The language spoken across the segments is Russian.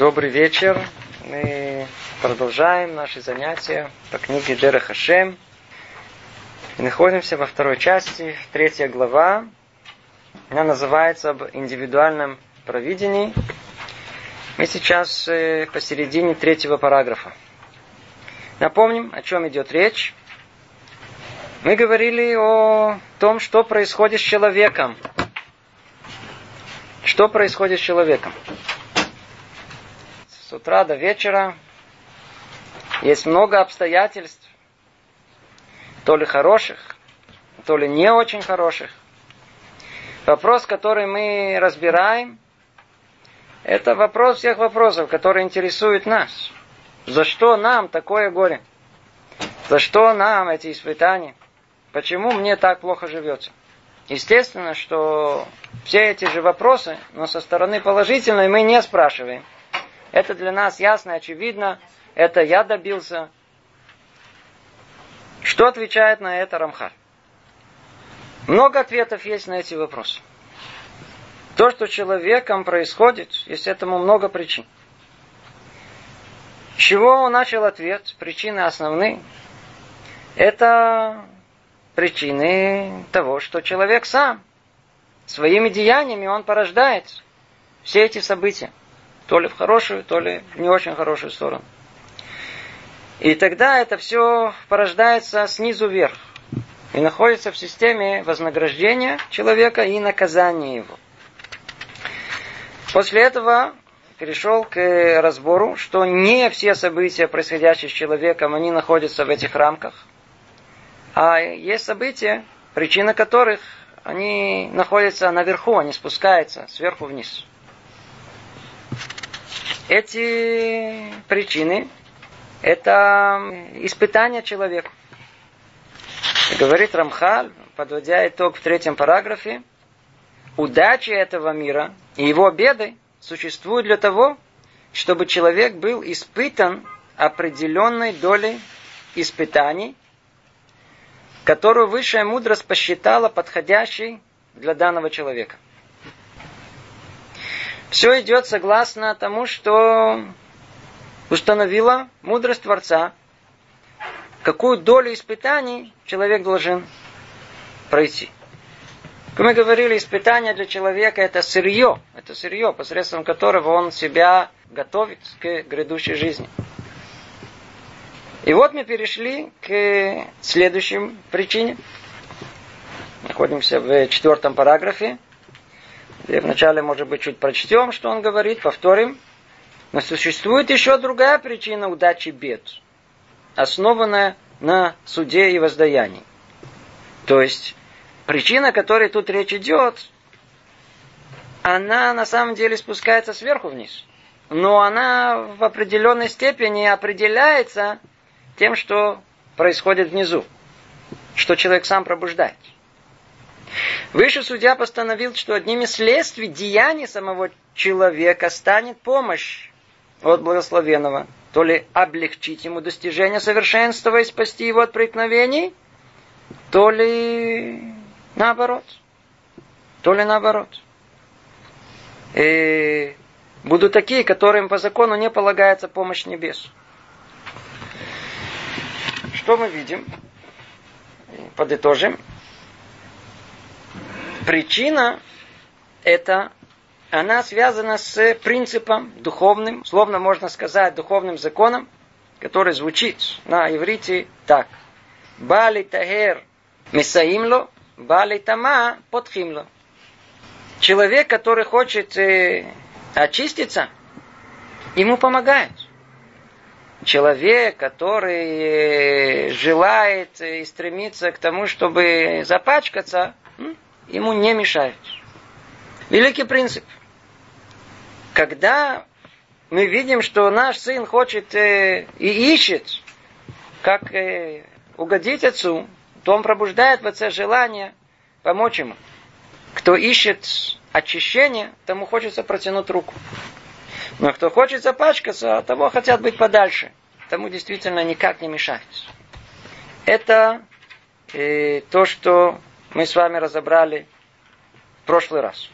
Добрый вечер. Мы продолжаем наши занятия по книге Джера Хашем. И находимся во второй части, третья глава. Она называется об индивидуальном провидении. Мы сейчас э, посередине третьего параграфа. Напомним, о чем идет речь. Мы говорили о том, что происходит с человеком. Что происходит с человеком? С утра до вечера. Есть много обстоятельств, то ли хороших, то ли не очень хороших. Вопрос, который мы разбираем, это вопрос всех вопросов, которые интересуют нас. За что нам такое горе? За что нам эти испытания? Почему мне так плохо живется? Естественно, что все эти же вопросы, но со стороны положительной мы не спрашиваем – это для нас ясно, очевидно. Это я добился. Что отвечает на это Рамхаль? Много ответов есть на эти вопросы. То, что человеком происходит, есть этому много причин. С чего он начал ответ? Причины основные. Это причины того, что человек сам своими деяниями он порождает все эти события. То ли в хорошую, то ли в не очень хорошую сторону. И тогда это все порождается снизу вверх. И находится в системе вознаграждения человека и наказания его. После этого перешел к разбору, что не все события, происходящие с человеком, они находятся в этих рамках. А есть события, причина которых они находятся наверху, они спускаются сверху вниз. Эти причины – это испытание человека. Говорит Рамхаль, подводя итог в третьем параграфе, удачи этого мира и его беды существуют для того, чтобы человек был испытан определенной долей испытаний, которую высшая мудрость посчитала подходящей для данного человека – все идет согласно тому, что установила мудрость Творца, какую долю испытаний человек должен пройти. Как мы говорили, испытание для человека это сырье, это сырье, посредством которого он себя готовит к грядущей жизни. И вот мы перешли к следующим причине. Находимся в четвертом параграфе. И вначале, может быть, чуть прочтем, что он говорит, повторим. Но существует еще другая причина удачи бед, основанная на суде и воздаянии. То есть, причина, о которой тут речь идет, она на самом деле спускается сверху вниз. Но она в определенной степени определяется тем, что происходит внизу, что человек сам пробуждает. Выше судья постановил, что одним из следствий деяний самого человека станет помощь от благословенного, то ли облегчить ему достижение совершенства и спасти его от преткновений, то ли наоборот. То ли наоборот. И будут такие, которым по закону не полагается помощь небес. Что мы видим? Подытожим. Причина это она связана с принципом духовным, словно можно сказать духовным законом, который звучит на иврите так. Бали тагер мисаимло, бали тама подхимло. Человек, который хочет э, очиститься, ему помогает. Человек, который э, желает и стремится к тому, чтобы запачкаться, ему не мешают. Великий принцип. Когда мы видим, что наш сын хочет э, и ищет, как э, угодить отцу, то он пробуждает в отце желание помочь ему. Кто ищет очищения, тому хочется протянуть руку. Но кто хочет запачкаться, того хотят быть подальше. Тому действительно никак не мешает. Это э, то, что мы с вами разобрали в прошлый раз.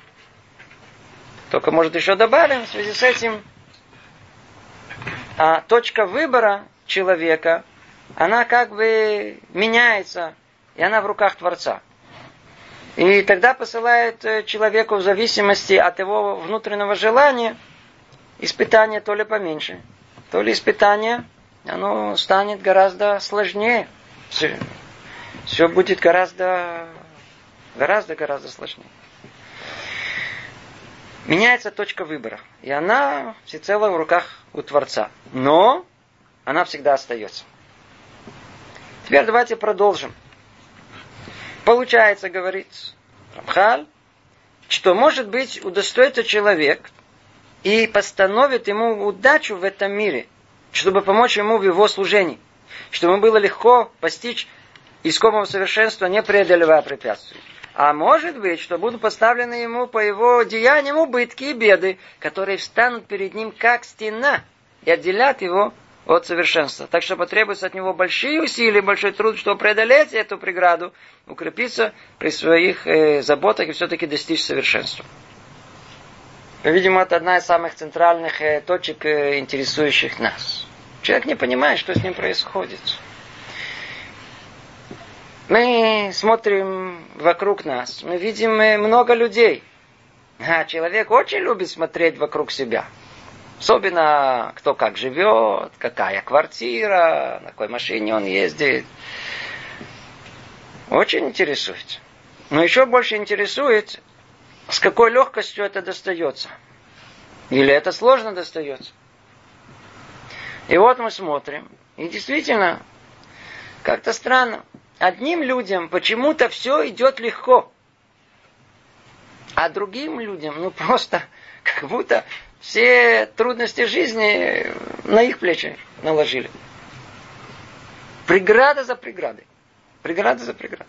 Только, может, еще добавим в связи с этим А точка выбора человека, она как бы меняется, и она в руках Творца. И тогда посылает э, человеку в зависимости от его внутреннего желания испытание то ли поменьше, то ли испытание, оно станет гораздо сложнее. Все, все будет гораздо, гораздо, гораздо сложнее. Меняется точка выбора. И она всецело в руках у Творца. Но она всегда остается. Теперь давайте продолжим. Получается, говорит Рамхаль, что, может быть, удостоится человек и постановит ему удачу в этом мире, чтобы помочь ему в его служении, чтобы ему было легко постичь искомого совершенства, не преодолевая препятствий. А может быть, что будут поставлены ему по его деяниям убытки и беды, которые встанут перед ним как стена и отделят его от совершенства. Так что потребуется от него большие усилия, большой труд, чтобы преодолеть эту преграду, укрепиться при своих э, заботах и все-таки достичь совершенства. Видимо, это одна из самых центральных э, точек, э, интересующих нас. Человек не понимает, что с ним происходит. Мы смотрим вокруг нас, мы видим э, много людей. А человек очень любит смотреть вокруг себя. Особенно кто как живет, какая квартира, на какой машине он ездит. Очень интересует. Но еще больше интересует, с какой легкостью это достается. Или это сложно достается. И вот мы смотрим. И действительно, как-то странно. Одним людям почему-то все идет легко. А другим людям, ну просто, как будто все трудности жизни на их плечи наложили. Преграда за преградой. Преграда за преградой.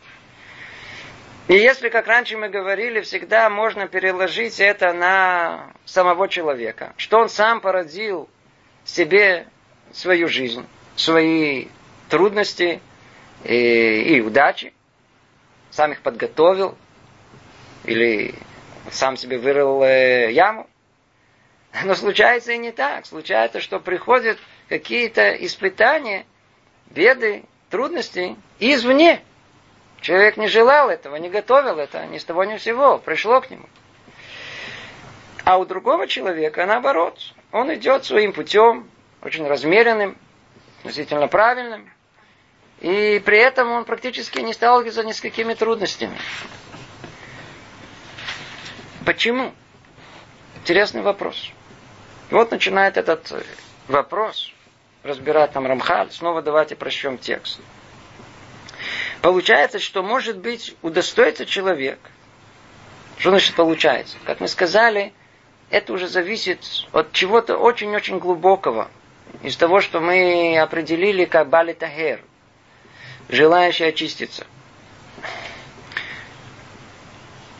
И если, как раньше мы говорили, всегда можно переложить это на самого человека, что он сам породил себе свою жизнь, свои трудности, и, и удачи, сам их подготовил, или сам себе вырыл э, яму. Но случается и не так. Случается, что приходят какие-то испытания, беды, трудности извне. Человек не желал этого, не готовил это, ни с того ни с сего, пришло к нему. А у другого человека наоборот. Он идет своим путем, очень размеренным, относительно правильным, и при этом он практически не сталкивается ни с какими трудностями. Почему? Интересный вопрос. Вот начинает этот вопрос разбирать там Рамхаль. Снова давайте прочтем текст. Получается, что может быть удостоится человек. Что значит получается? Как мы сказали, это уже зависит от чего-то очень-очень глубокого. Из того, что мы определили как Бали Тахер – желающий очиститься.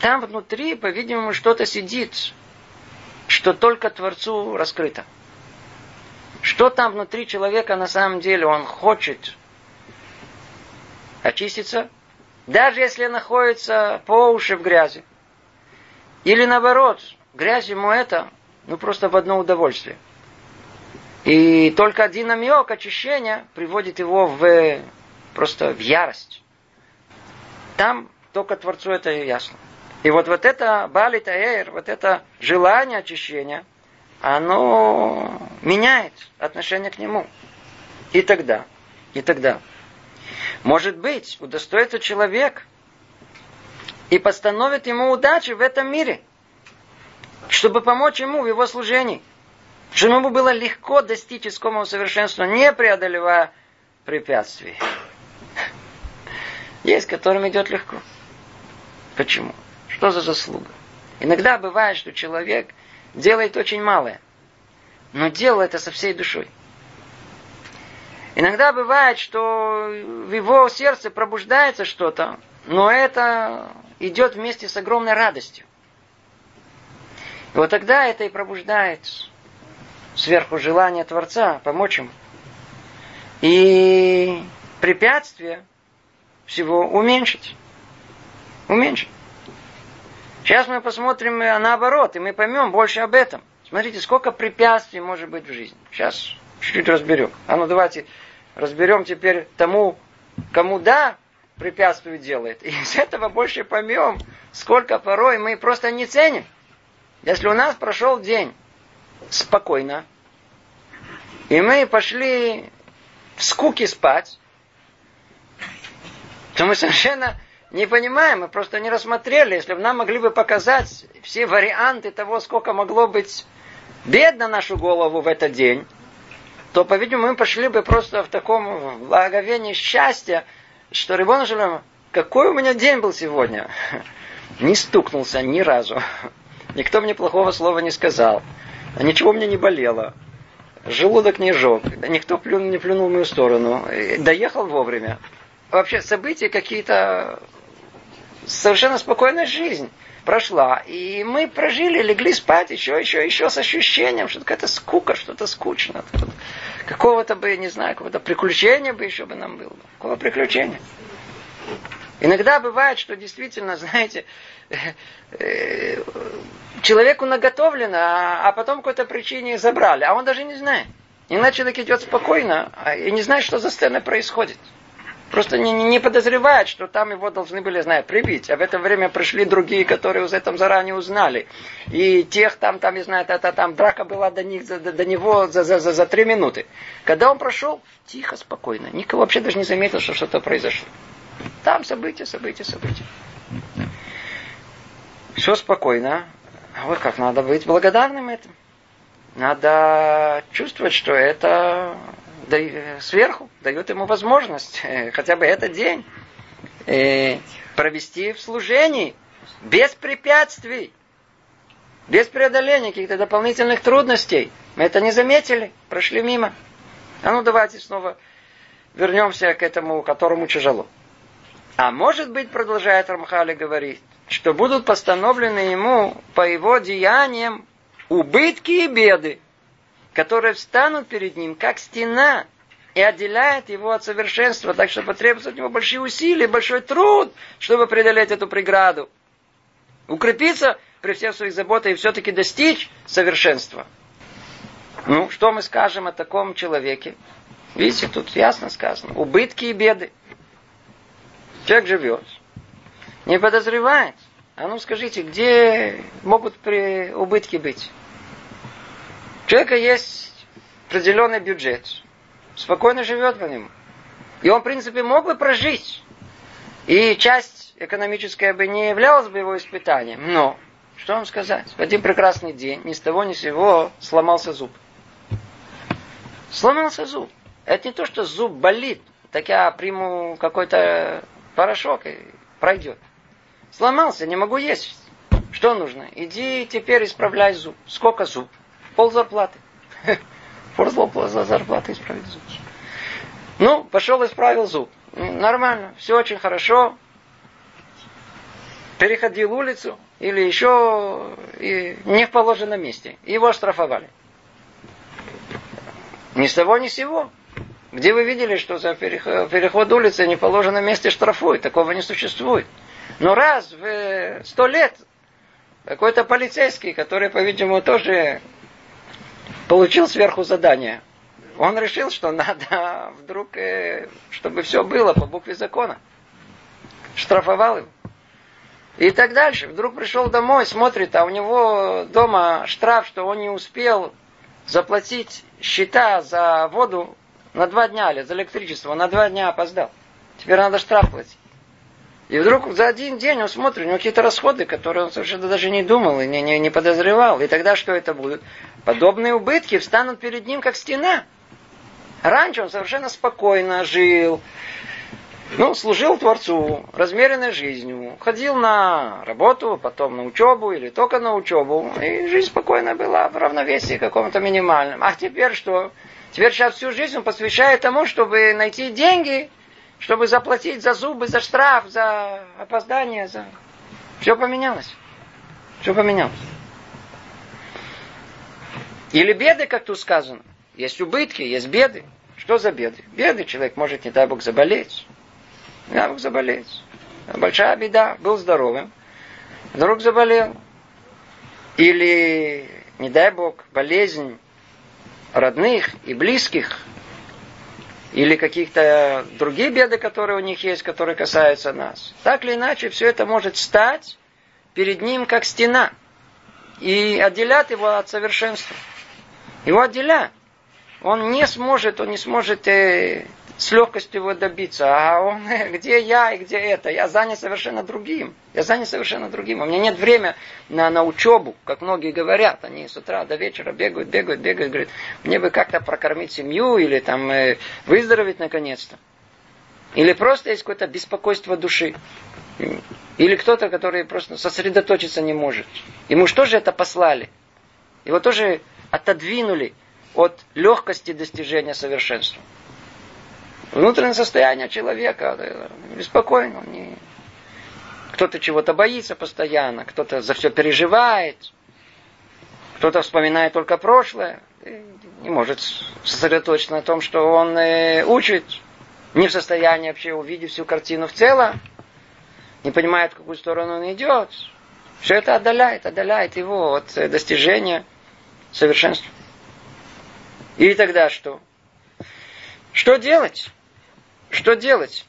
Там внутри, по-видимому, что-то сидит, что только Творцу раскрыто. Что там внутри человека на самом деле он хочет очиститься, даже если находится по уши в грязи. Или наоборот, грязь ему это, ну просто в одно удовольствие. И только один намек очищения приводит его в просто в ярость. Там только Творцу это ясно. И вот, вот это Бали Таэр, вот это желание очищения, оно меняет отношение к нему. И тогда, и тогда, может быть, удостоится человек и постановит ему удачи в этом мире, чтобы помочь ему в его служении, чтобы ему было легко достичь искомого совершенства, не преодолевая препятствий. Есть, которым идет легко. Почему? Что за заслуга? Иногда бывает, что человек делает очень малое, но делает это со всей душой. Иногда бывает, что в его сердце пробуждается что-то, но это идет вместе с огромной радостью. И вот тогда это и пробуждает сверху желание Творца помочь ему. И препятствия всего уменьшить. Уменьшить. Сейчас мы посмотрим наоборот, и мы поймем больше об этом. Смотрите, сколько препятствий может быть в жизни. Сейчас чуть-чуть разберем. А ну давайте разберем теперь тому, кому да, препятствует делает. И из этого больше поймем, сколько порой мы просто не ценим. Если у нас прошел день спокойно, и мы пошли в скуке спать, то мы совершенно не понимаем, мы просто не рассмотрели. Если бы нам могли бы показать все варианты того, сколько могло быть бед на нашу голову в этот день, то, по-видимому, мы пошли бы просто в таком благовении счастья, что Рибон Шалем, какой у меня день был сегодня? Не стукнулся ни разу. Никто мне плохого слова не сказал. Ничего мне не болело. Желудок не жег. Никто плюнул, не плюнул в мою сторону. Доехал вовремя. Вообще события какие-то... Совершенно спокойная жизнь прошла. И мы прожили, легли спать еще, еще, еще с ощущением, что какая-то скука, что-то скучно. Какого-то бы, не знаю, какого-то приключения бы еще бы нам было. Какого приключения? Иногда бывает, что действительно, знаете, э, человеку наготовлено, а, а потом по какой-то причине забрали, а он даже не знает. Иначе человек идет спокойно а, и не знает, что за сценой происходит. Просто не, не подозревает, что там его должны были, знаю, прибить. А в это время пришли другие, которые уже этом заранее узнали. И тех там, там, не знаю, это, там драка была до, них, до, до него за, за, за, за три минуты. Когда он прошел, тихо, спокойно. Никого вообще даже не заметил, что что-то произошло. Там события, события, события. Все спокойно. А вот как надо быть благодарным этому. Надо чувствовать, что это сверху дает ему возможность э, хотя бы этот день э, провести в служении без препятствий, без преодоления каких-то дополнительных трудностей. Мы это не заметили, прошли мимо. А ну давайте снова вернемся к этому, которому тяжело. А может быть, продолжает Рамхали говорить, что будут постановлены ему по его деяниям убытки и беды, которые встанут перед ним, как стена, и отделяет его от совершенства, так что потребуется от него большие усилия, большой труд, чтобы преодолеть эту преграду. Укрепиться при всех своих заботах и все-таки достичь совершенства. Ну, что мы скажем о таком человеке? Видите, тут ясно сказано. Убытки и беды. Человек живет, не подозревает. А ну скажите, где могут при убытки быть? У человека есть определенный бюджет. Спокойно живет по нему. И он, в принципе, мог бы прожить. И часть экономическая бы не являлась бы его испытанием. Но, что вам сказать? В один прекрасный день, ни с того ни с сего, сломался зуб. Сломался зуб. Это не то, что зуб болит. Так я приму какой-то порошок и пройдет. Сломался, не могу есть. Что нужно? Иди теперь исправляй зуб. Сколько зуб? Пол зарплаты. Пол зарплаты исправить зуб. Ну, пошел исправил зуб. Нормально, все очень хорошо. Переходил улицу или еще и не в положенном месте. Его штрафовали. Ни с того, ни с сего. Где вы видели, что за переход улицы не положенном месте штрафуют? Такого не существует. Но раз в сто лет какой-то полицейский, который, по-видимому, тоже получил сверху задание, он решил, что надо вдруг, э, чтобы все было по букве закона. Штрафовал его. И так дальше. Вдруг пришел домой, смотрит, а у него дома штраф, что он не успел заплатить счета за воду на два дня, или за электричество, на два дня опоздал. Теперь надо штраф платить. И вдруг за один день он смотрит, у него какие-то расходы, которые он совершенно даже не думал и не, не, не подозревал. И тогда что это будет? Подобные убытки встанут перед ним, как стена. Раньше он совершенно спокойно жил, ну, служил Творцу, размеренной жизнью, ходил на работу, потом на учебу или только на учебу, и жизнь спокойно была в равновесии каком-то минимальном. А теперь что? Теперь сейчас всю жизнь он посвящает тому, чтобы найти деньги, чтобы заплатить за зубы, за штраф, за опоздание, за... Все поменялось. Все поменялось. Или беды, как тут сказано. Есть убытки, есть беды. Что за беды? Беды человек может, не дай Бог, заболеть. Не дай Бог заболеть. Большая беда. Был здоровым. Вдруг заболел. Или, не дай Бог, болезнь родных и близких, или каких-то другие беды, которые у них есть, которые касаются нас. Так или иначе, все это может стать перед ним как стена и отделять его от совершенства. Его отделяют. Он не сможет, он не сможет э, с легкостью его добиться. А он, где я и где это? Я занят совершенно другим. Я занят совершенно другим. У меня нет времени на, на учебу, как многие говорят. Они с утра до вечера бегают, бегают, бегают. Говорят, мне бы как-то прокормить семью или там э, выздороветь наконец-то. Или просто есть какое-то беспокойство души. Или кто-то, который просто сосредоточиться не может. Ему что же это послали? Его тоже отодвинули от легкости достижения совершенства. Внутреннее состояние человека беспокойно. Не... Кто-то чего-то боится постоянно, кто-то за все переживает, кто-то вспоминает только прошлое, не может сосредоточиться на том, что он э, учит, не в состоянии вообще увидеть всю картину в целом, не понимает, в какую сторону он идет. Все это отдаляет, отдаляет его от э, достижения совершенства. И тогда что? Что делать? Что делать?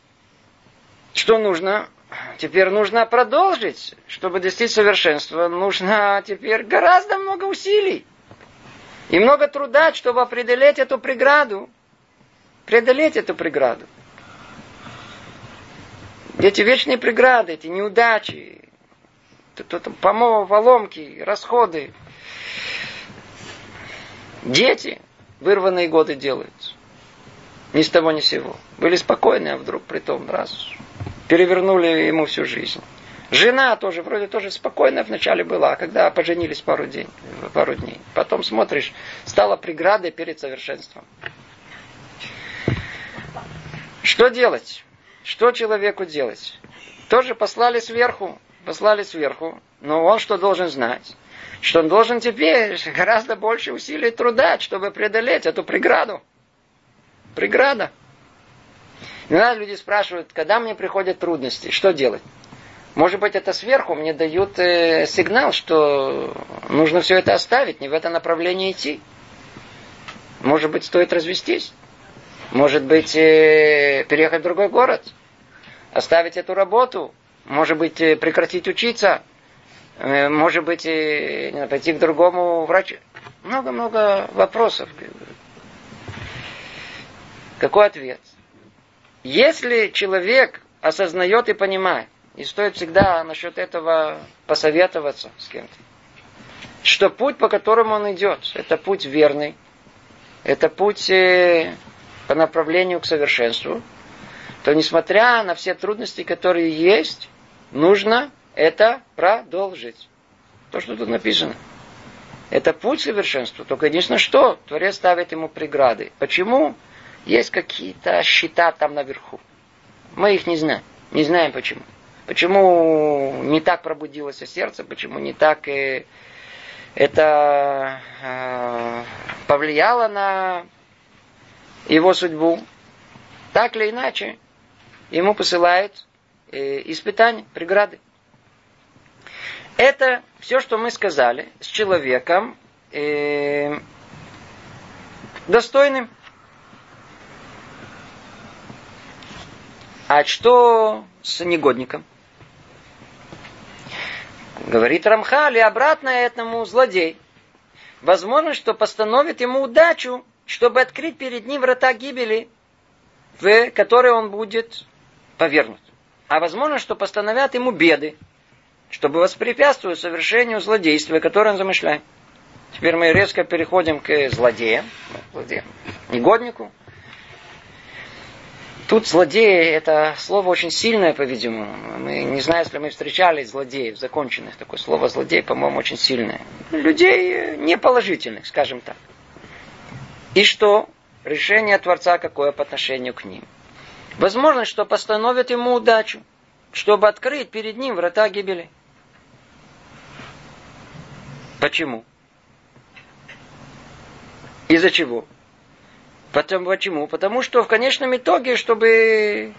Что нужно? Теперь нужно продолжить. Чтобы достичь совершенства, нужно теперь гораздо много усилий. И много труда, чтобы преодолеть эту преграду. Преодолеть эту преграду. Эти вечные преграды, эти неудачи, поломки, расходы. Дети вырванные годы делают. Ни с того ни с сего. Были спокойны, а вдруг при том раз перевернули ему всю жизнь. Жена тоже вроде тоже спокойная вначале была, а когда поженились пару, день, пару дней. Потом смотришь, стала преградой перед совершенством. Что делать? Что человеку делать? Тоже послали сверху, послали сверху. Но он что должен знать? Что он должен теперь гораздо больше усилий труда, чтобы преодолеть эту преграду. Преграда. Иногда люди спрашивают, когда мне приходят трудности, что делать? Может быть, это сверху мне дают э, сигнал, что нужно все это оставить, не в это направление идти. Может быть, стоит развестись. Может быть, э, переехать в другой город. Оставить эту работу. Может быть, э, прекратить учиться. Э, может быть, э, пойти к другому врачу. Много-много вопросов. Какой ответ? Если человек осознает и понимает, и стоит всегда насчет этого посоветоваться с кем-то, что путь, по которому он идет, это путь верный, это путь э, по направлению к совершенству, то несмотря на все трудности, которые есть, нужно это продолжить. То, что тут написано. Это путь совершенства. Только единственное, что Творец ставит ему преграды. Почему? Есть какие-то счета там наверху. Мы их не знаем. Не знаем почему. Почему не так пробудилось сердце, почему не так э, это э, повлияло на его судьбу. Так или иначе, ему посылают э, испытания, преграды. Это все, что мы сказали с человеком э, достойным А что с негодником? Говорит Рамхали, обратно этому злодей. Возможно, что постановит ему удачу, чтобы открыть перед ним врата гибели, в которые он будет повернут. А возможно, что постановят ему беды, чтобы воспрепятствовать совершению злодейства, которое он замышляет. Теперь мы резко переходим к злодеям, злодеям негоднику, Тут злодеи это слово очень сильное, по-видимому. Мы не знаю, если мы встречали злодеев, законченных. Такое слово злодей, по-моему, очень сильное. Людей неположительных, скажем так. И что? Решение Творца какое по отношению к ним? Возможно, что постановят ему удачу, чтобы открыть перед ним врата гибели. Почему? Из-за чего? Потом, почему? Потому что в конечном итоге, чтобы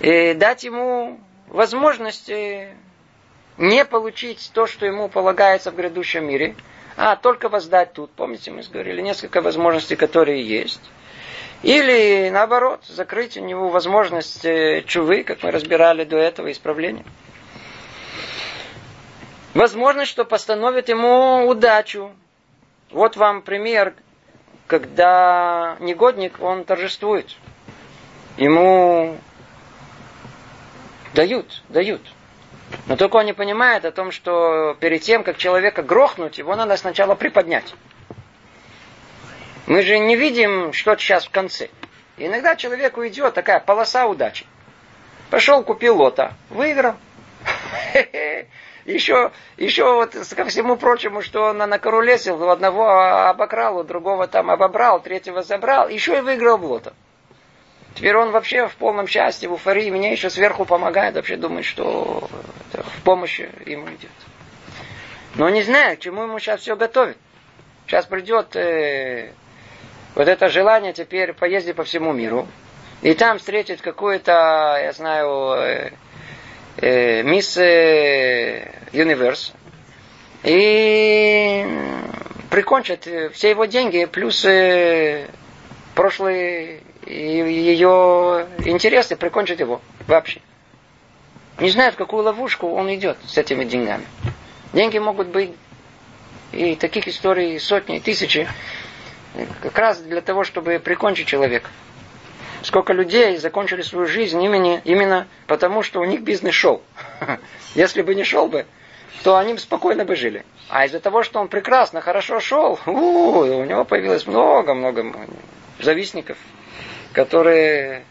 э, дать ему возможность э, не получить то, что ему полагается в грядущем мире, А, только воздать тут. Помните, мы говорили, несколько возможностей, которые есть. Или, наоборот, закрыть у него возможность э, чувы, как мы разбирали до этого, исправления. Возможность, что постановит ему удачу. Вот вам пример, когда негодник, он торжествует. Ему дают, дают. Но только он не понимает о том, что перед тем, как человека грохнуть, его надо сначала приподнять. Мы же не видим, что сейчас в конце. иногда человеку идет такая полоса удачи. Пошел, купил лота, выиграл. Еще, еще вот ко всему прочему, что он накорулесил, у одного обокрал, у другого там обобрал, третьего забрал, еще и выиграл в лото. Теперь он вообще в полном счастье, в уфории, мне еще сверху помогает, вообще думает, что в помощи ему идет. Но не знает, к чему ему сейчас все готовит. Сейчас придет э, вот это желание теперь поездить по всему миру. И там встретит какую-то, я знаю, э, э, мисс э, Universe. И прикончит все его деньги, плюс э, прошлые ее интересы, прикончит его вообще. Не знает, в какую ловушку он идет с этими деньгами. Деньги могут быть и таких историй сотни, тысячи как раз для того, чтобы прикончить человека. Сколько людей закончили свою жизнь именно, именно потому, что у них бизнес шел. Если бы не шел бы, то они спокойно бы жили. А из-за того, что он прекрасно, хорошо шел, у, него появилось много-много завистников, которые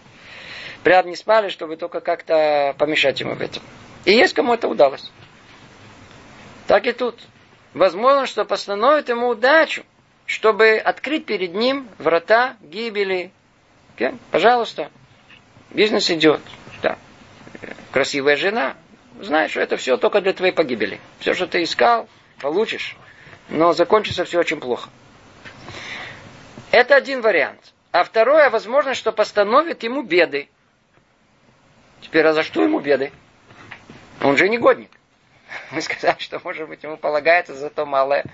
прямо не спали, чтобы только как-то помешать ему в этом. И есть кому это удалось. Так и тут. Возможно, что постановит ему удачу – чтобы открыть перед ним врата гибели. Okay? Пожалуйста, бизнес идет. Да. Красивая жена. Знаешь, что это все только для твоей погибели. Все, что ты искал, получишь. Но закончится все очень плохо. Это один вариант. А второе, возможно, что постановит ему беды. Теперь, а за что ему беды? Он же негодник. Мы сказали, что, может быть, ему полагается за то малое,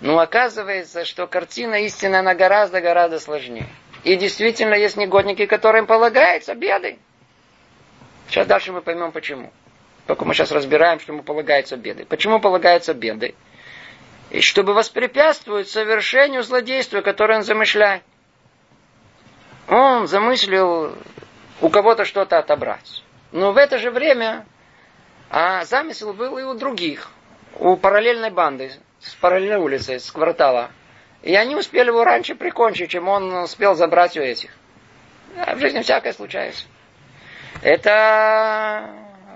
но оказывается, что картина истины, она гораздо-гораздо сложнее. И действительно есть негодники, которым полагается беды. Сейчас дальше мы поймем почему. Только мы сейчас разбираем, что ему полагается беды. Почему полагаются беды? И чтобы воспрепятствовать совершению злодейства, которое он замышляет. Он замыслил у кого-то что-то отобрать. Но в это же время а замысел был и у других, у параллельной банды, с параллельной улицы, с квартала. И они успели его раньше прикончить, чем он успел забрать у этих. А в жизни всякое случается. Это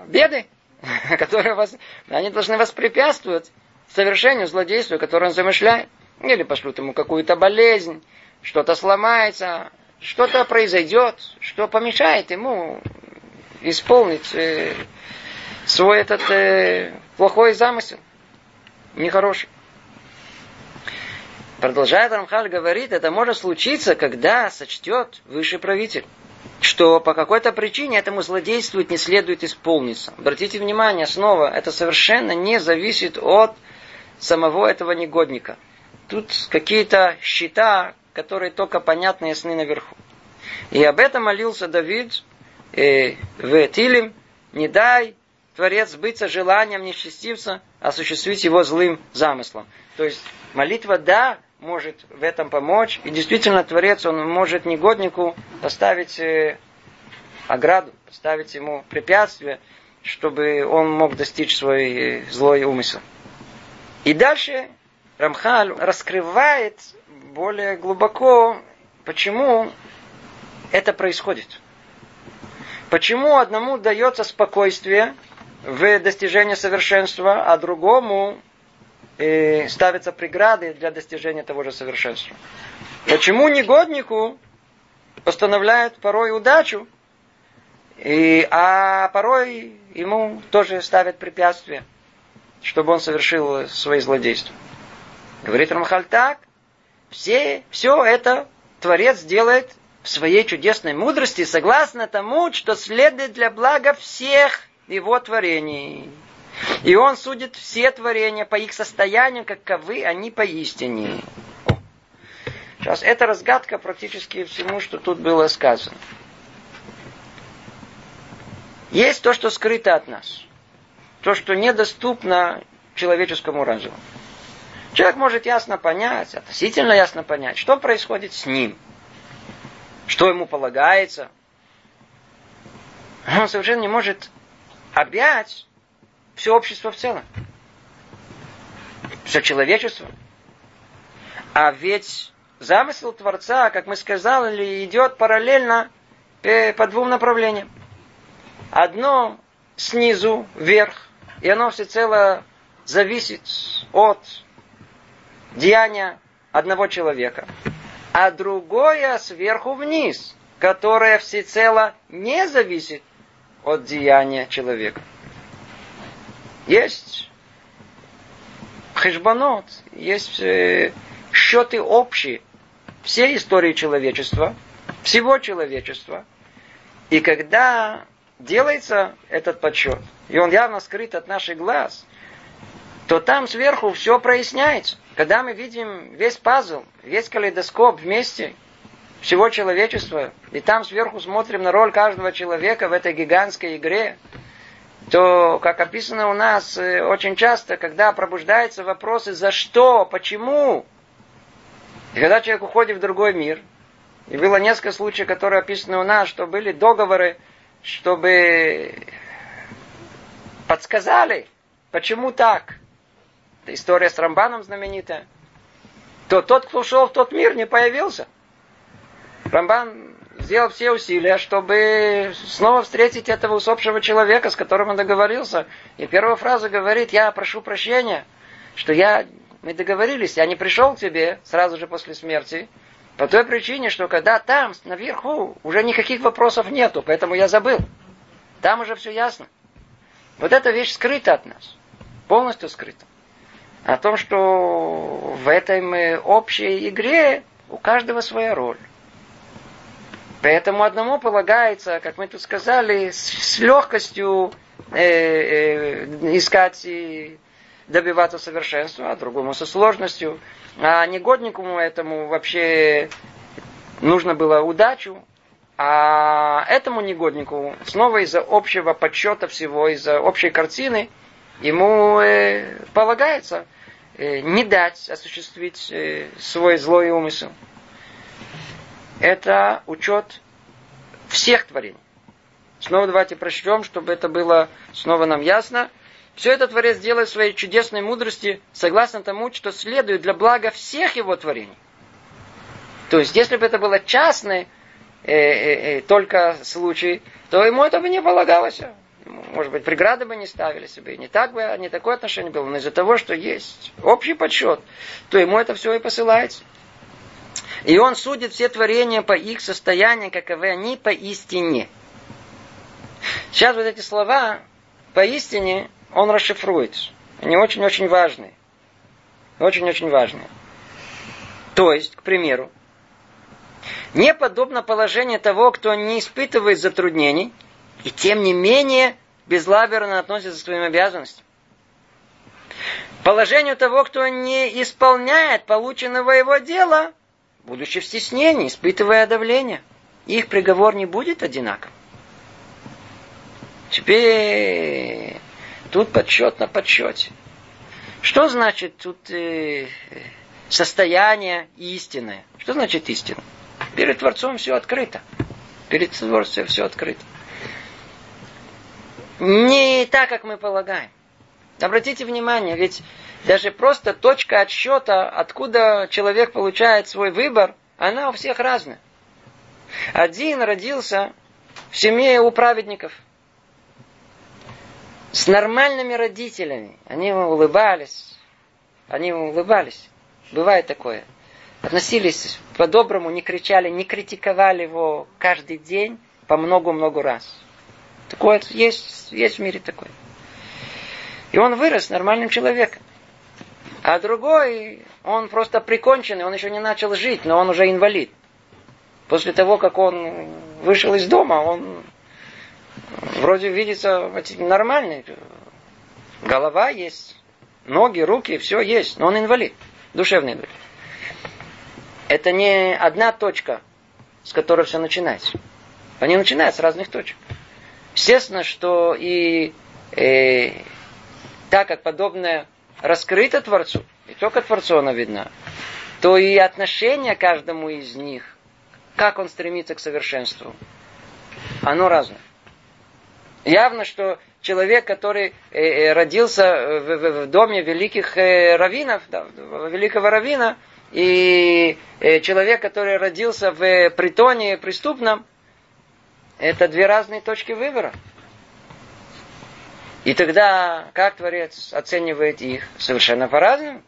беды, которые вас, они должны воспрепятствовать совершению злодейства, которое он замышляет. Или пошлют ему какую-то болезнь, что-то сломается, что-то произойдет, что помешает ему исполнить э, свой этот э, плохой замысел, нехороший. Продолжает Рамхаль говорит, это может случиться, когда сочтет высший правитель, что по какой-то причине этому злодействовать не следует исполниться. Обратите внимание, снова, это совершенно не зависит от самого этого негодника. Тут какие-то счета, которые только понятны и ясны наверху. И об этом молился Давид э, в Тилим, не дай Творец сбыться желанием нечестивца, осуществить его злым замыслом. То есть молитва, да, может в этом помочь. И действительно, Творец, он может негоднику поставить э, ограду, поставить ему препятствие, чтобы он мог достичь свой э, злой умысел. И дальше Рамхаль раскрывает более глубоко, почему это происходит. Почему одному дается спокойствие в достижении совершенства, а другому и ставятся преграды для достижения того же совершенства. Почему негоднику постановляют порой удачу, и, а порой ему тоже ставят препятствия, чтобы он совершил свои злодейства. Говорит Рамхаль так, все, все это Творец делает в своей чудесной мудрости, согласно тому, что следует для блага всех его творений. И он судит все творения по их состоянию, каковы они поистине. Сейчас это разгадка практически всему, что тут было сказано. Есть то, что скрыто от нас. То, что недоступно человеческому разуму. Человек может ясно понять, относительно ясно понять, что происходит с ним, что ему полагается. Он совершенно не может объять все общество в целом. Все человечество. А ведь замысел Творца, как мы сказали, идет параллельно по двум направлениям. Одно снизу вверх, и оно всецело зависит от деяния одного человека. А другое сверху вниз, которое всецело не зависит от деяния человека. Есть хешбанот, есть э, счеты общие всей истории человечества, всего человечества. И когда делается этот подсчет, и он явно скрыт от наших глаз, то там сверху все проясняется. Когда мы видим весь пазл, весь калейдоскоп вместе всего человечества, и там сверху смотрим на роль каждого человека в этой гигантской игре, то, как описано у нас э, очень часто, когда пробуждаются вопросы «за что?», «почему?», и когда человек уходит в другой мир, и было несколько случаев, которые описаны у нас, что были договоры, чтобы подсказали, почему так. Это история с Рамбаном знаменитая. То тот, кто ушел в тот мир, не появился. Рамбан сделал все усилия, чтобы снова встретить этого усопшего человека, с которым он договорился. И первая фраза говорит, я прошу прощения, что я, мы договорились, я не пришел к тебе сразу же после смерти, по той причине, что когда там, наверху, уже никаких вопросов нету, поэтому я забыл. Там уже все ясно. Вот эта вещь скрыта от нас. Полностью скрыта. О том, что в этой общей игре у каждого своя роль. Поэтому одному полагается, как мы тут сказали, с, с легкостью э, э, искать и добиваться совершенства, а другому со сложностью. А негоднику этому вообще нужно было удачу, а этому негоднику снова из-за общего подсчета всего, из-за общей картины, ему э, полагается э, не дать осуществить э, свой злой умысел. Это учет всех творений. Снова давайте прочтем, чтобы это было снова нам ясно. Все это Творец делает своей чудесной мудрости, согласно тому, что следует для блага всех его творений. То есть, если бы это было частный э, э, э, только случай, то ему это бы не полагалось. Может быть, преграды бы не ставили себе, не так бы, не такое отношение было. Но из-за того, что есть общий подсчет, то ему это все и посылается. И он судит все творения по их состоянию, каковы они по истине. Сейчас вот эти слова поистине он расшифрует. Они очень-очень важные. Очень-очень важные. То есть, к примеру, не подобно положению того, кто не испытывает затруднений, и тем не менее безлаберно относится к своим обязанностям. Положению того, кто не исполняет полученного его дела, будучи в стеснении, испытывая давление. Их приговор не будет одинаков. Теперь Тут подсчет на подсчете. Что значит тут э, состояние истины? Что значит истина? Перед Творцом все открыто. Перед Творцом все открыто. Не так, как мы полагаем. Обратите внимание, ведь даже просто точка отсчета, откуда человек получает свой выбор, она у всех разная. Один родился в семье у праведников – с нормальными родителями. Они ему улыбались. Они ему улыбались. Бывает такое. Относились по-доброму, не кричали, не критиковали его каждый день по много-много раз. Такое есть, есть в мире такое. И он вырос нормальным человеком. А другой, он просто приконченный, он еще не начал жить, но он уже инвалид. После того, как он вышел из дома, он вроде видится нормальный. Голова есть, ноги, руки, все есть, но он инвалид, душевный инвалид. Это не одна точка, с которой все начинается. Они начинают с разных точек. Естественно, что и э, так как подобное раскрыто Творцу, и только Творцу она видна, то и отношение каждому из них, как он стремится к совершенству, оно разное. Явно, что человек, который э, э, родился в доме великих э, раввинов, да, великого раввина, и человек, который родился в притоне преступном, это две разные точки выбора. И тогда как Творец оценивает их? Совершенно по-разному.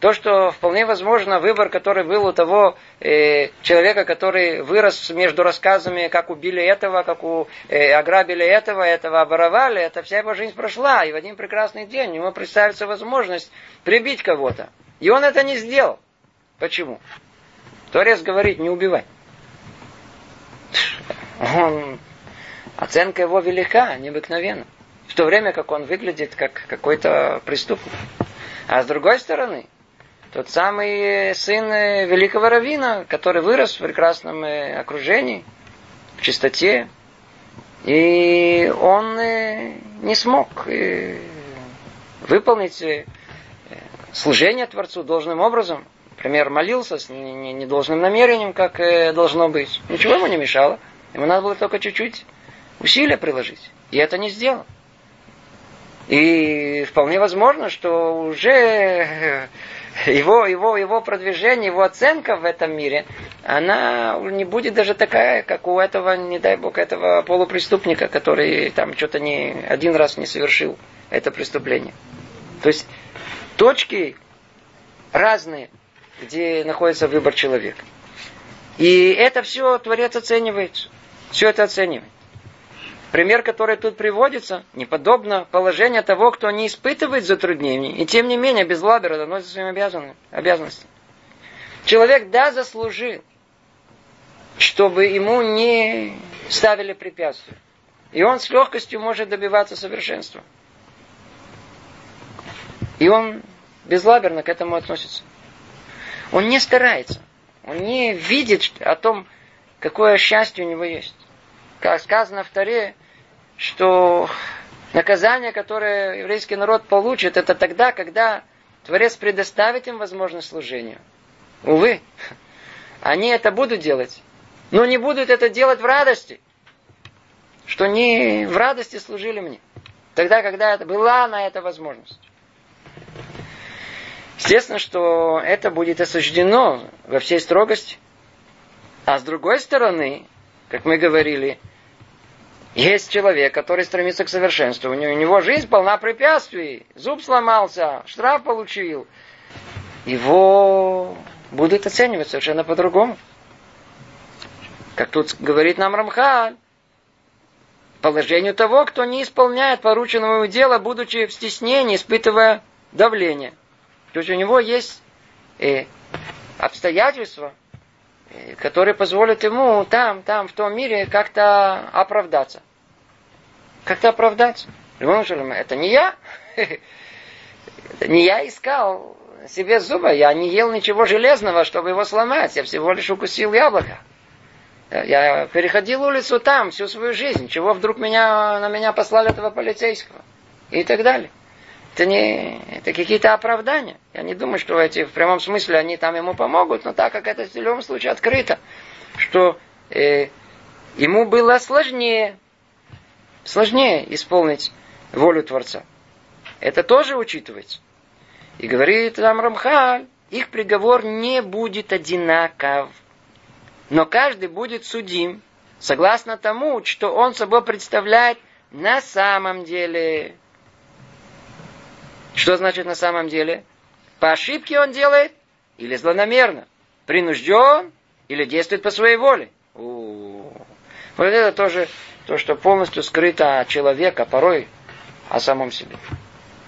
То, что вполне возможно, выбор, который был у того э, человека, который вырос между рассказами, как убили этого, как у, э, ограбили этого, этого оборовали, это вся его жизнь прошла. И в один прекрасный день ему представится возможность прибить кого-то. И он это не сделал. Почему? Творец говорит, не убивай. Он, оценка его велика, необыкновенна. В то время как он выглядит как какой-то преступник. А с другой стороны, тот самый сын великого равина, который вырос в прекрасном э, окружении, в чистоте, и он э, не смог э, выполнить служение Творцу должным образом. Например, молился с недолжным намерением, как должно быть. Ничего ему не мешало. Ему надо было только чуть-чуть усилия приложить. И это не сделал. И вполне возможно, что уже его, его, его продвижение, его оценка в этом мире, она не будет даже такая, как у этого, не дай бог, этого полупреступника, который там что-то не один раз не совершил это преступление. То есть точки разные, где находится выбор человека. И это все Творец оценивает. Все это оценивает. Пример, который тут приводится, неподобно положение того, кто не испытывает затруднений, и тем не менее без лабера доносит своим обязанностям. Человек, да, заслужил, чтобы ему не ставили препятствия. И он с легкостью может добиваться совершенства. И он безлаберно к этому относится. Он не старается. Он не видит о том, какое счастье у него есть как сказано в Таре, что наказание, которое еврейский народ получит, это тогда, когда Творец предоставит им возможность служения. Увы, они это будут делать, но не будут это делать в радости, что не в радости служили мне. Тогда, когда это была на это возможность. Естественно, что это будет осуждено во всей строгости. А с другой стороны, как мы говорили, есть человек, который стремится к совершенству. У него жизнь полна препятствий. Зуб сломался, штраф получил. Его будут оценивать совершенно по-другому. Как тут говорит нам Рамхаль. Положению того, кто не исполняет порученного ему дела, будучи в стеснении, испытывая давление. То есть у него есть э, обстоятельства, который позволит ему там, там, в том мире как-то оправдаться. Как-то оправдаться. Это не я. Это не я искал себе зуба. Я не ел ничего железного, чтобы его сломать. Я всего лишь укусил яблоко. Я переходил улицу там всю свою жизнь. Чего вдруг меня, на меня послали этого полицейского? И так далее. Это не это какие-то оправдания. Я не думаю, что эти в прямом смысле они там ему помогут, но так как это в любом случае открыто, что э, ему было сложнее, сложнее исполнить волю Творца. Это тоже учитывается. И говорит там Рамхаль, их приговор не будет одинаков, но каждый будет судим согласно тому, что он собой представляет на самом деле. Что значит на самом деле? По ошибке он делает или злонамерно? Принужден или действует по своей воле? У-у-у. Вот это тоже то, что полностью скрыто от человека, порой о самом себе.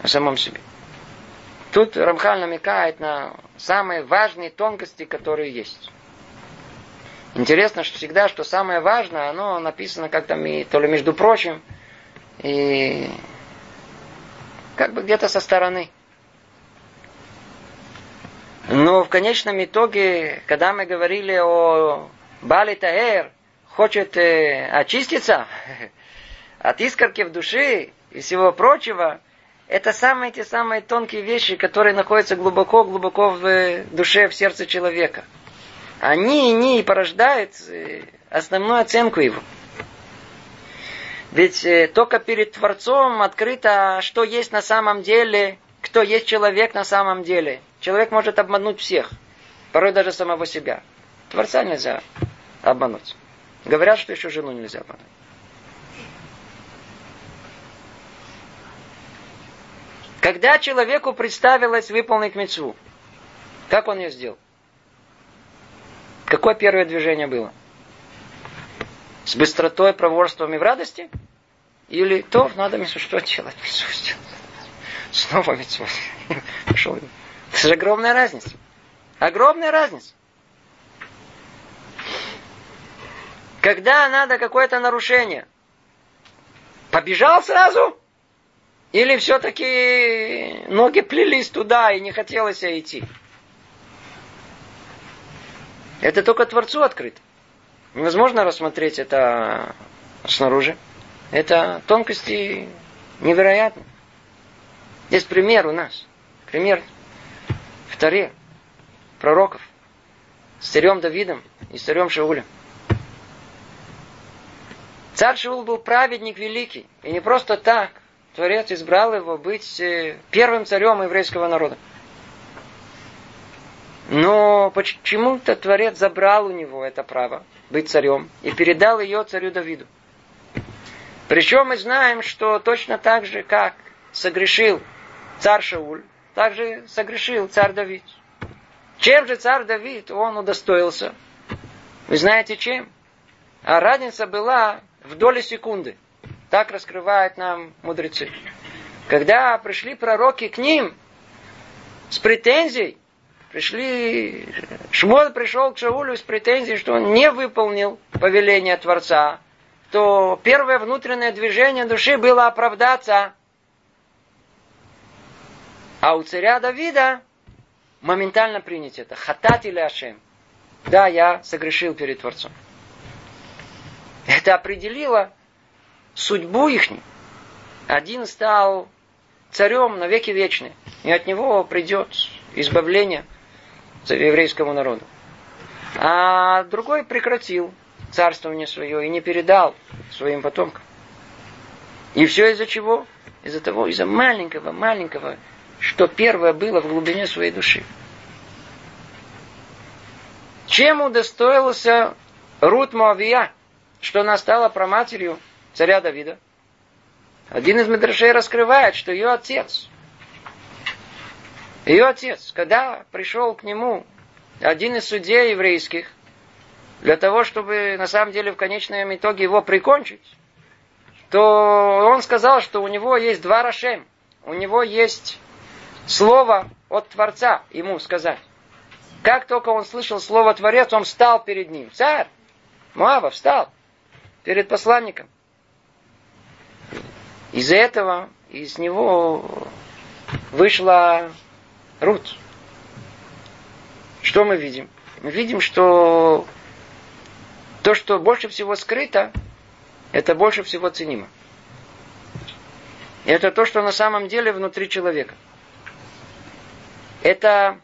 О самом себе. Тут Рамхаль намекает на самые важные тонкости, которые есть. Интересно, что всегда, что самое важное, оно написано как-то то ли между прочим, и как бы где-то со стороны. Но в конечном итоге, когда мы говорили о Бали Таэр, хочет э, очиститься от искорки в душе и всего прочего, это самые те самые тонкие вещи, которые находятся глубоко-глубоко в э, душе, в сердце человека. Они, они и порождают э, основную оценку его. Ведь э, только перед Творцом открыто, что есть на самом деле, кто есть человек на самом деле. Человек может обмануть всех, порой даже самого себя. Творца нельзя обмануть. Говорят, что еще жену нельзя обмануть. Когда человеку представилось выполнить мецву, как он ее сделал? Какое первое движение было? С быстротой, проворством и в радости? Или то, надо что делать? Снова мецву. Пошел. Это же огромная разница. Огромная разница. Когда надо какое-то нарушение, побежал сразу? Или все-таки ноги плелись туда и не хотелось идти? Это только Творцу открыто. Невозможно рассмотреть это снаружи. Это тонкости невероятны. Есть пример у нас. Пример в Таре пророков с царем Давидом и с царем Шаулем. Царь Шаул был праведник великий. И не просто так. Творец избрал его быть э, первым царем еврейского народа. Но почему-то Творец забрал у него это право быть царем и передал ее царю Давиду. Причем мы знаем, что точно так же, как согрешил царь Шауль, так же согрешил царь Давид. Чем же царь Давид он удостоился? Вы знаете чем? А разница была в доли секунды. Так раскрывают нам мудрецы. Когда пришли пророки к ним с претензией, пришли, Шмуэль пришел к Шаулю с претензией, что он не выполнил повеление Творца, то первое внутреннее движение души было оправдаться. А у царя Давида моментально принять это. Хатат или Ашем. Да, я согрешил перед Творцом. Это определило судьбу их. Один стал царем на веки вечные. И от него придет избавление еврейскому народу. А другой прекратил царствование свое и не передал своим потомкам. И все из-за чего? Из-за того, из-за маленького, маленького, что первое было в глубине своей души. Чем удостоился Рут Моавия, что она стала проматерью царя Давида? Один из медрашей раскрывает, что ее отец, ее отец, когда пришел к нему один из судей еврейских, для того, чтобы на самом деле в конечном итоге его прикончить, то он сказал, что у него есть два Рашем. У него есть слово от Творца ему сказать. Как только он слышал слово Творец, он встал перед ним. Царь Муава встал перед посланником. Из-за этого из него вышла Рут. Что мы видим? Мы видим, что то, что больше всего скрыто, это больше всего ценимо. Это то, что на самом деле внутри человека. Это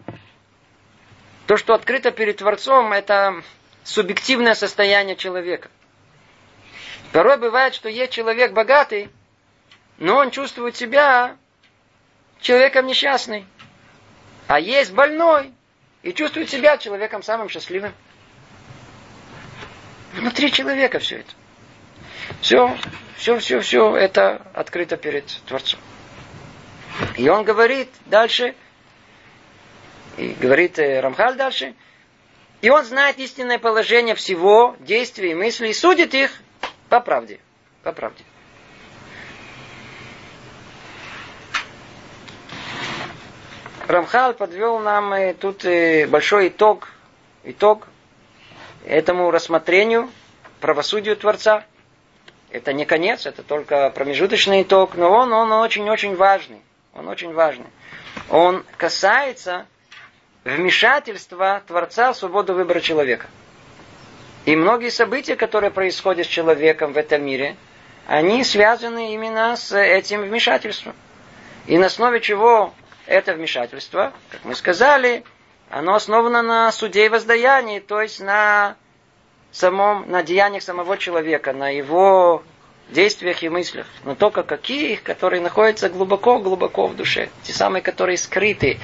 то, что открыто перед Творцом, это субъективное состояние человека. Порой бывает, что есть человек богатый, но он чувствует себя человеком несчастным. А есть больной и чувствует себя человеком самым счастливым. Внутри человека все это. Все, все, все, все это открыто перед Творцом. И он говорит дальше, и говорит э, Рамхаль дальше, и он знает истинное положение всего, действий и мыслей, и судит их по правде. По правде. Рамхал подвел нам тут э, большой итог, итог этому рассмотрению, правосудию Творца. Это не конец, это только промежуточный итог, но он, он очень-очень важный. он очень важный. Он касается вмешательства Творца в свободу выбора человека. И многие события, которые происходят с человеком в этом мире, они связаны именно с этим вмешательством. И на основе чего это вмешательство, как мы сказали, оно основано на суде и воздаянии, то есть на самом, на деяниях самого человека, на его действиях и мыслях. Но только какие, которые находятся глубоко-глубоко в душе. Те самые, которые скрыты,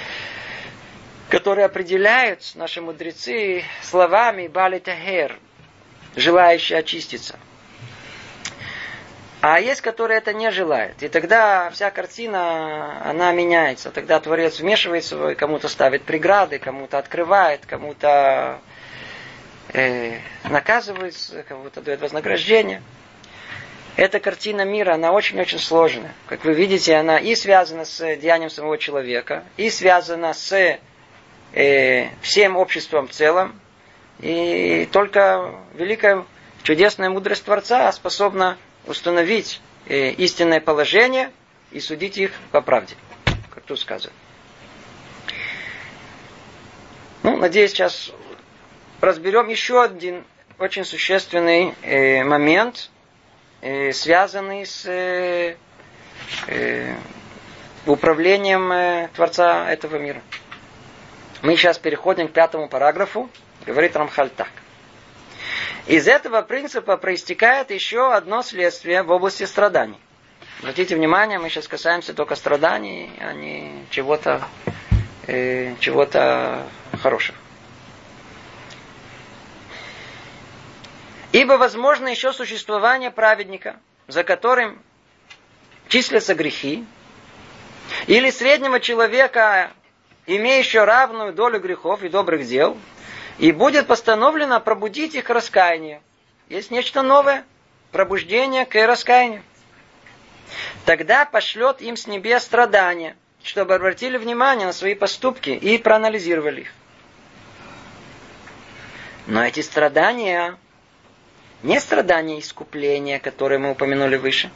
которые определяют наши мудрецы словами Бали Тахер, желающие очиститься. А есть, которые это не желают. И тогда вся картина, она меняется. Тогда Творец вмешивается, и кому-то ставит преграды, кому-то открывает, кому-то э, наказывает, кому-то дает вознаграждение. Эта картина мира, она очень-очень сложная. Как вы видите, она и связана с деянием самого человека, и связана с э, всем обществом в целом, и только великая чудесная мудрость Творца способна установить э, истинное положение и судить их по правде, как тут сказано. Ну, надеюсь, сейчас разберем еще один очень существенный э, момент, э, связанный с управлением Творца этого мира. Мы сейчас переходим к пятому параграфу, Говорит Рамхаль так. Из этого принципа проистекает еще одно следствие в области страданий. Обратите внимание, мы сейчас касаемся только страданий, а не чего-то э, чего-то хорошего. Ибо возможно еще существование праведника, за которым числятся грехи, или среднего человека, имеющего равную долю грехов и добрых дел – и будет постановлено пробудить их к раскаянию. Есть нечто новое. Пробуждение к раскаянию. Тогда пошлет им с небес страдания, чтобы обратили внимание на свои поступки и проанализировали их. Но эти страдания не страдания искупления, которые мы упомянули выше,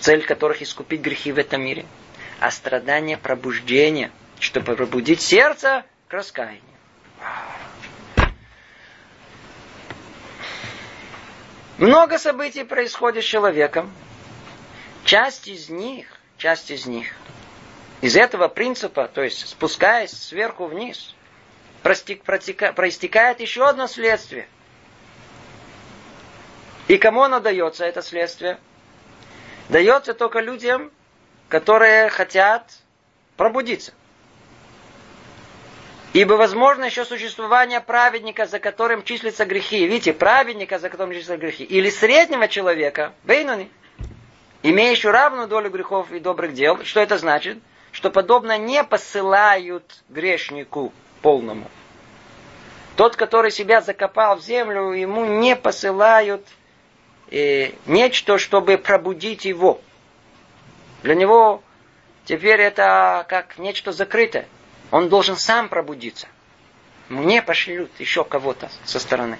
цель которых искупить грехи в этом мире, а страдания пробуждения, чтобы пробудить сердце к раскаянию. Много событий происходит с человеком. Часть из них, часть из них, из этого принципа, то есть спускаясь сверху вниз, проистекает еще одно следствие. И кому оно дается, это следствие? Дается только людям, которые хотят пробудиться. Ибо возможно еще существование праведника, за которым числятся грехи. Видите, праведника, за которым числятся грехи. Или среднего человека, бейнуни, имеющего равную долю грехов и добрых дел. Что это значит? Что подобно не посылают грешнику полному. Тот, который себя закопал в землю, ему не посылают э, нечто, чтобы пробудить его. Для него теперь это как нечто закрытое. Он должен сам пробудиться. Мне пошлют еще кого-то со стороны.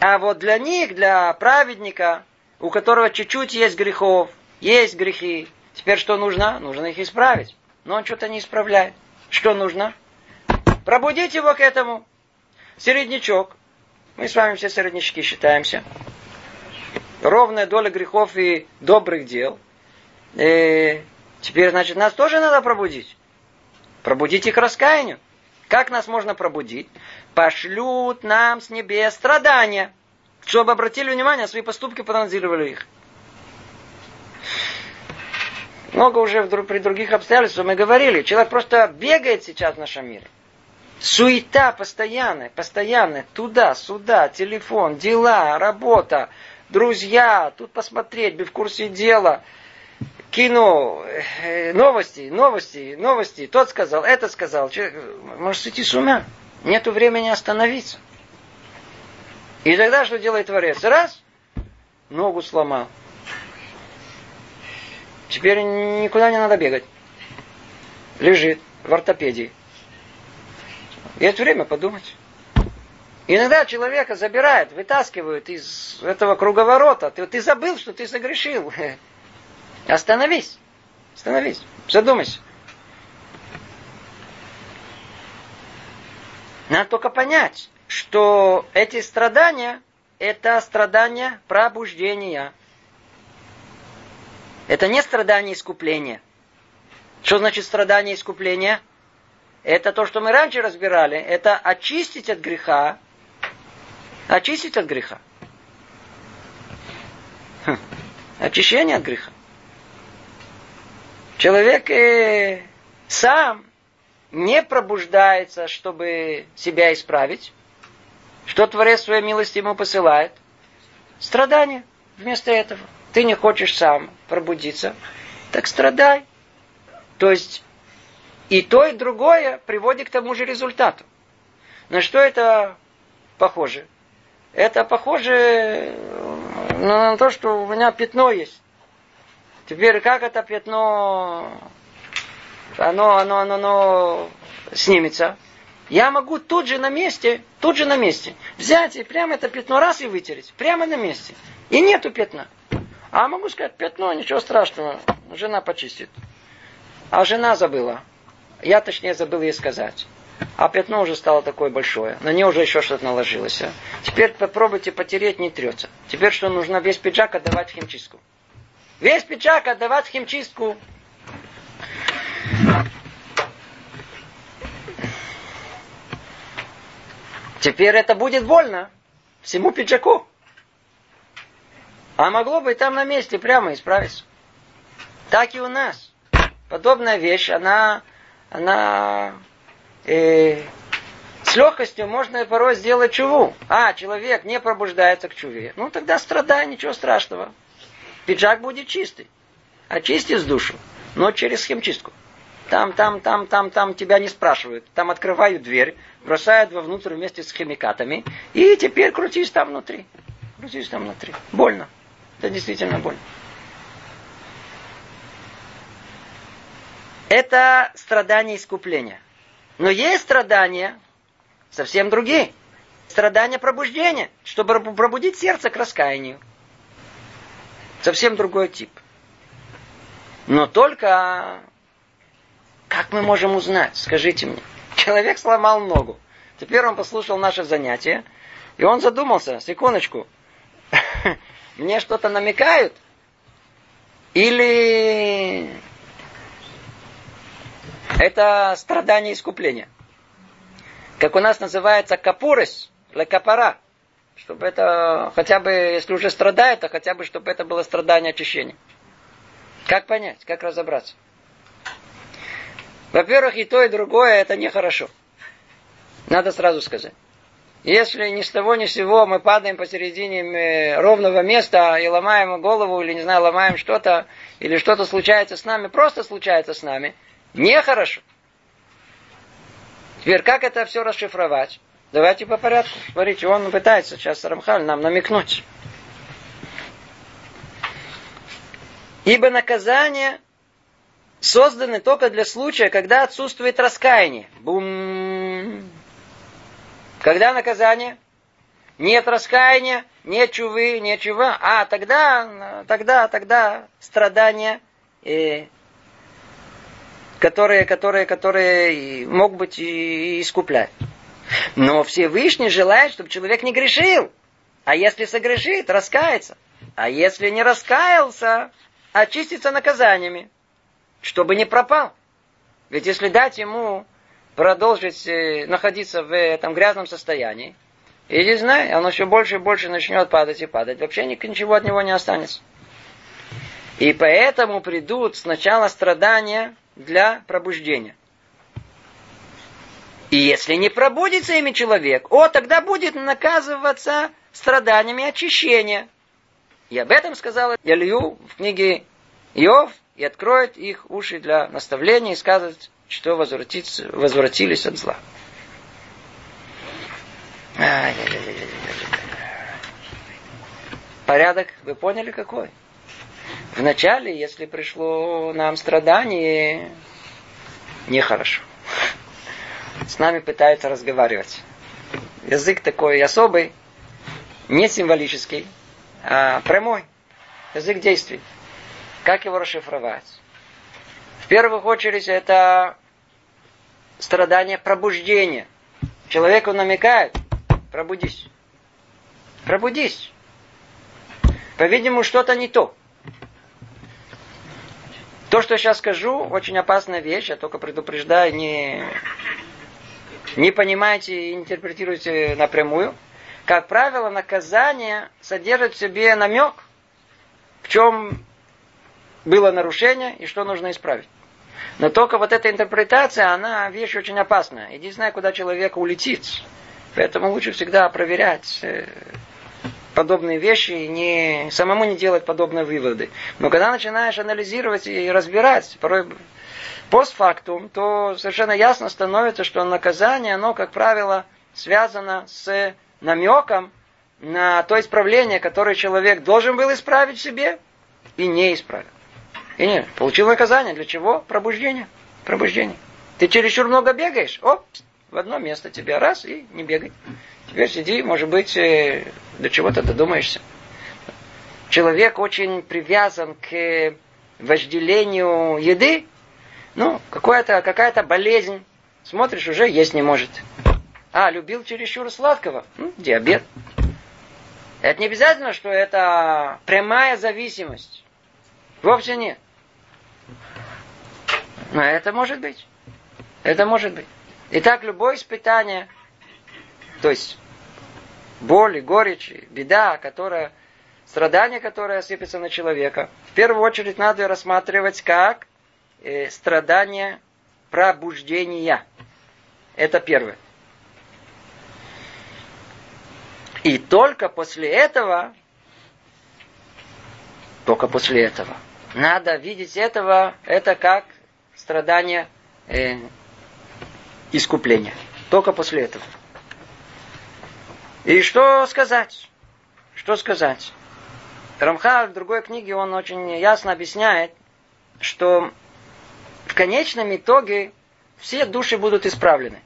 А вот для них, для праведника, у которого чуть-чуть есть грехов, есть грехи, теперь что нужно? Нужно их исправить. Но он что-то не исправляет. Что нужно? Пробудить его к этому. Середнячок. Мы с вами все середнячки считаемся. Ровная доля грехов и добрых дел. И э, Теперь, значит, нас тоже надо пробудить. Пробудить их раскаянию. Как нас можно пробудить? Пошлют нам с небес страдания, чтобы обратили внимание на свои поступки, проанализировали их. Много уже при других обстоятельствах мы говорили. Человек просто бегает сейчас в нашем мире. Суета постоянная, постоянная. Туда, сюда, телефон, дела, работа, друзья, тут посмотреть, быть в курсе дела – кино, э, новости, новости, новости, тот сказал, это сказал. Человек может сойти с ума. Нету времени остановиться. И тогда что делает Творец? Раз, ногу сломал. Теперь никуда не надо бегать. Лежит в ортопедии. Есть время подумать. Иногда человека забирают, вытаскивают из этого круговорота. Ты, ты забыл, что ты согрешил. Остановись. Остановись. Задумайся. Надо только понять, что эти страдания – это страдания пробуждения. Это не страдание искупления. Что значит страдание искупления? Это то, что мы раньше разбирали. Это очистить от греха. Очистить от греха. Хм. Очищение от греха. Человек э, сам не пробуждается, чтобы себя исправить. Что Творец своей милости ему посылает? Страдания вместо этого. Ты не хочешь сам пробудиться, так страдай. То есть и то, и другое приводит к тому же результату. На что это похоже? Это похоже на то, что у меня пятно есть. Теперь как это пятно, оно, оно, оно, оно снимется? Я могу тут же на месте, тут же на месте взять и прямо это пятно раз и вытереть. Прямо на месте. И нету пятна. А могу сказать, пятно, ничего страшного, жена почистит. А жена забыла. Я, точнее, забыл ей сказать. А пятно уже стало такое большое. На нее уже еще что-то наложилось. А? Теперь попробуйте потереть, не трется. Теперь что нужно? Весь пиджак отдавать в химчистку. Весь пиджак отдавать химчистку. Теперь это будет больно. Всему пиджаку. А могло бы и там на месте прямо исправиться. Так и у нас. Подобная вещь, она, она э, с легкостью можно порой сделать чуву. А, человек не пробуждается к чуве. Ну, тогда страдай, ничего страшного. Пиджак будет чистый. Очистишь душу, но через химчистку. Там, там, там, там, там тебя не спрашивают. Там открывают дверь, бросают вовнутрь вместе с химикатами. И теперь крутись там внутри. Крутись там внутри. Больно. Это действительно больно. Это страдание искупления. Но есть страдания совсем другие. Страдания пробуждения, чтобы пробудить сердце к раскаянию. Совсем другой тип. Но только как мы можем узнать? Скажите мне. Человек сломал ногу. Теперь он послушал наше занятие, и он задумался, секундочку, мне что-то намекают? Или это страдание искупления? Как у нас называется капурес, лекапара. Чтобы это, хотя бы, если уже страдает, то хотя бы, чтобы это было страдание очищения. Как понять, как разобраться? Во-первых, и то, и другое это нехорошо. Надо сразу сказать. Если ни с того ни с сего мы падаем посередине ровного места и ломаем голову, или, не знаю, ломаем что-то, или что-то случается с нами, просто случается с нами, нехорошо. Теперь, как это все расшифровать? Давайте по порядку. Смотрите, он пытается сейчас Рамхаль нам намекнуть. Ибо наказание созданы только для случая, когда отсутствует раскаяние. Бум. Когда наказание? Нет раскаяния, нет чувы, нет чува. А тогда, тогда, тогда страдания, э, которые, которые, которые могут быть и искуплять. Но Всевышний желает, чтобы человек не грешил. А если согрешит, раскается. А если не раскаялся, очистится наказаниями чтобы не пропал. Ведь если дать ему продолжить э, находиться в этом грязном состоянии, и не знаю, оно все больше и больше начнет падать и падать, вообще ничего от него не останется. И поэтому придут сначала страдания для пробуждения. И если не пробудится ими человек, о, тогда будет наказываться страданиями очищения. И об этом сказал Илью в книге Иов, и откроет их уши для наставления и скажет, что возвратились от зла. Порядок, вы поняли какой? Вначале, если пришло нам страдание, нехорошо. С нами пытаются разговаривать. Язык такой особый, не символический, а прямой. Язык действий. Как его расшифровать? В первую очередь это страдание пробуждения. Человеку намекает, пробудись. Пробудись. По-видимому, что-то не то. То, что я сейчас скажу, очень опасная вещь. Я только предупреждаю, не, не понимайте и интерпретируйте напрямую. Как правило, наказание содержит в себе намек, в чем было нарушение и что нужно исправить. Но только вот эта интерпретация, она вещь очень опасная. И не знаю, куда человек улетит. Поэтому лучше всегда проверять э, подобные вещи и не, самому не делать подобные выводы. Но когда начинаешь анализировать и разбирать, порой постфактум, то совершенно ясно становится, что наказание, оно, как правило, связано с намеком на то исправление, которое человек должен был исправить в себе и не исправил. И не, получил наказание. Для чего? Пробуждение. Пробуждение. Ты чересчур много бегаешь, оп, в одно место тебе раз и не бегай. Теперь сиди, может быть, э, до чего-то додумаешься. Человек очень привязан к вожделению еды. Ну, какая-то какая болезнь. Смотришь, уже есть не может. А, любил чересчур сладкого. Ну, диабет. Это не обязательно, что это прямая зависимость. Вовсе нет. Но это может быть. Это может быть. Итак, любое испытание, то есть боль, горечь, беда, которая, страдание, которое сыпется на человека, в первую очередь надо рассматривать как э, страдание пробуждения. Это первое. И только после этого, только после этого, надо видеть этого, это как страдание э, искупления. Только после этого. И что сказать? Что сказать? Рамхал в другой книге он очень ясно объясняет, что в конечном итоге все души будут исправлены.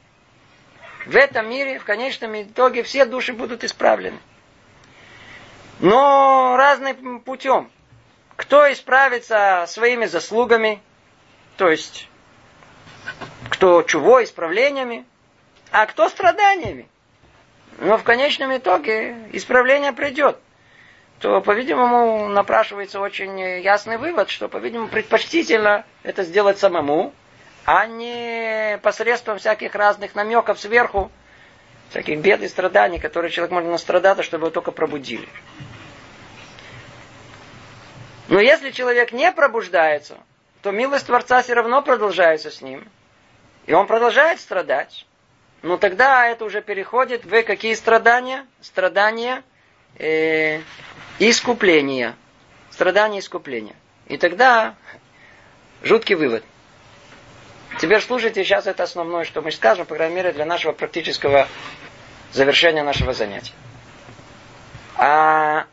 В этом мире, в конечном итоге, все души будут исправлены. Но разным путем. Кто исправится своими заслугами, то есть кто чего, исправлениями, а кто страданиями. Но в конечном итоге исправление придет. То, по-видимому, напрашивается очень ясный вывод, что, по-видимому, предпочтительно это сделать самому, а не посредством всяких разных намеков сверху, всяких бед и страданий, которые человек может настрадаться, чтобы его только пробудили. Но если человек не пробуждается, то милость Творца все равно продолжается с ним – и он продолжает страдать. Но тогда это уже переходит в какие страдания? Страдания э, искупления. Страдания искупления. И тогда жуткий вывод. Теперь слушайте, сейчас это основное, что мы скажем, по крайней мере, для нашего практического завершения нашего занятия. А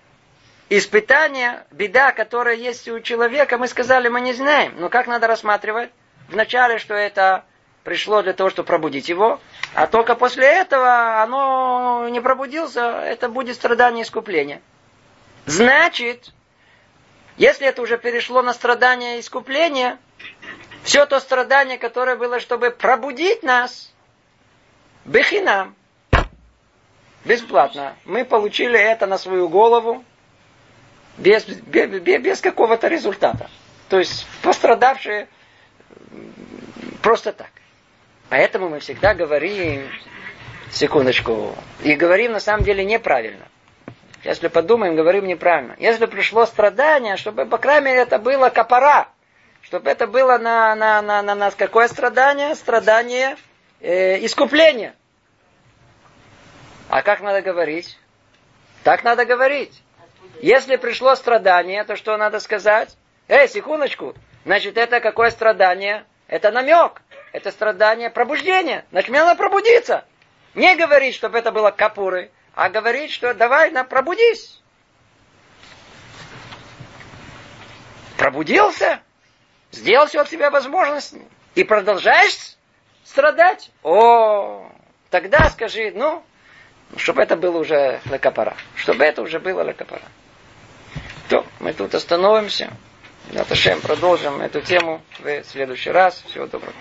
испытание, беда, которая есть у человека, мы сказали, мы не знаем. Но как надо рассматривать? Вначале, что это пришло для того, чтобы пробудить его, а только после этого оно не пробудился, это будет страдание искупления. Значит, если это уже перешло на страдание искупления, все то страдание, которое было, чтобы пробудить нас, бехинам, бесплатно. Мы получили это на свою голову без, без, без, какого-то результата. То есть пострадавшие просто так. Поэтому мы всегда говорим, секундочку, и говорим на самом деле неправильно. Если подумаем, говорим неправильно. Если пришло страдание, чтобы, по крайней мере, это было капара, чтобы это было на, на, на, на нас какое страдание? Страдание э, искупления. А как надо говорить? Так надо говорить. Если пришло страдание, то что надо сказать? Эй, секундочку. Значит, это какое страдание? Это намек. Это страдание пробуждения. Значит, мне надо пробудиться. Не говорить, чтобы это было капуры, а говорить, что давай, на, пробудись. Пробудился, сделал все от себя возможность и продолжаешь страдать. О, тогда скажи, ну, чтобы это было уже лекапара. Чтобы это уже было лекапара. То, мы тут остановимся. Наташем продолжим эту тему в следующий раз. Всего доброго.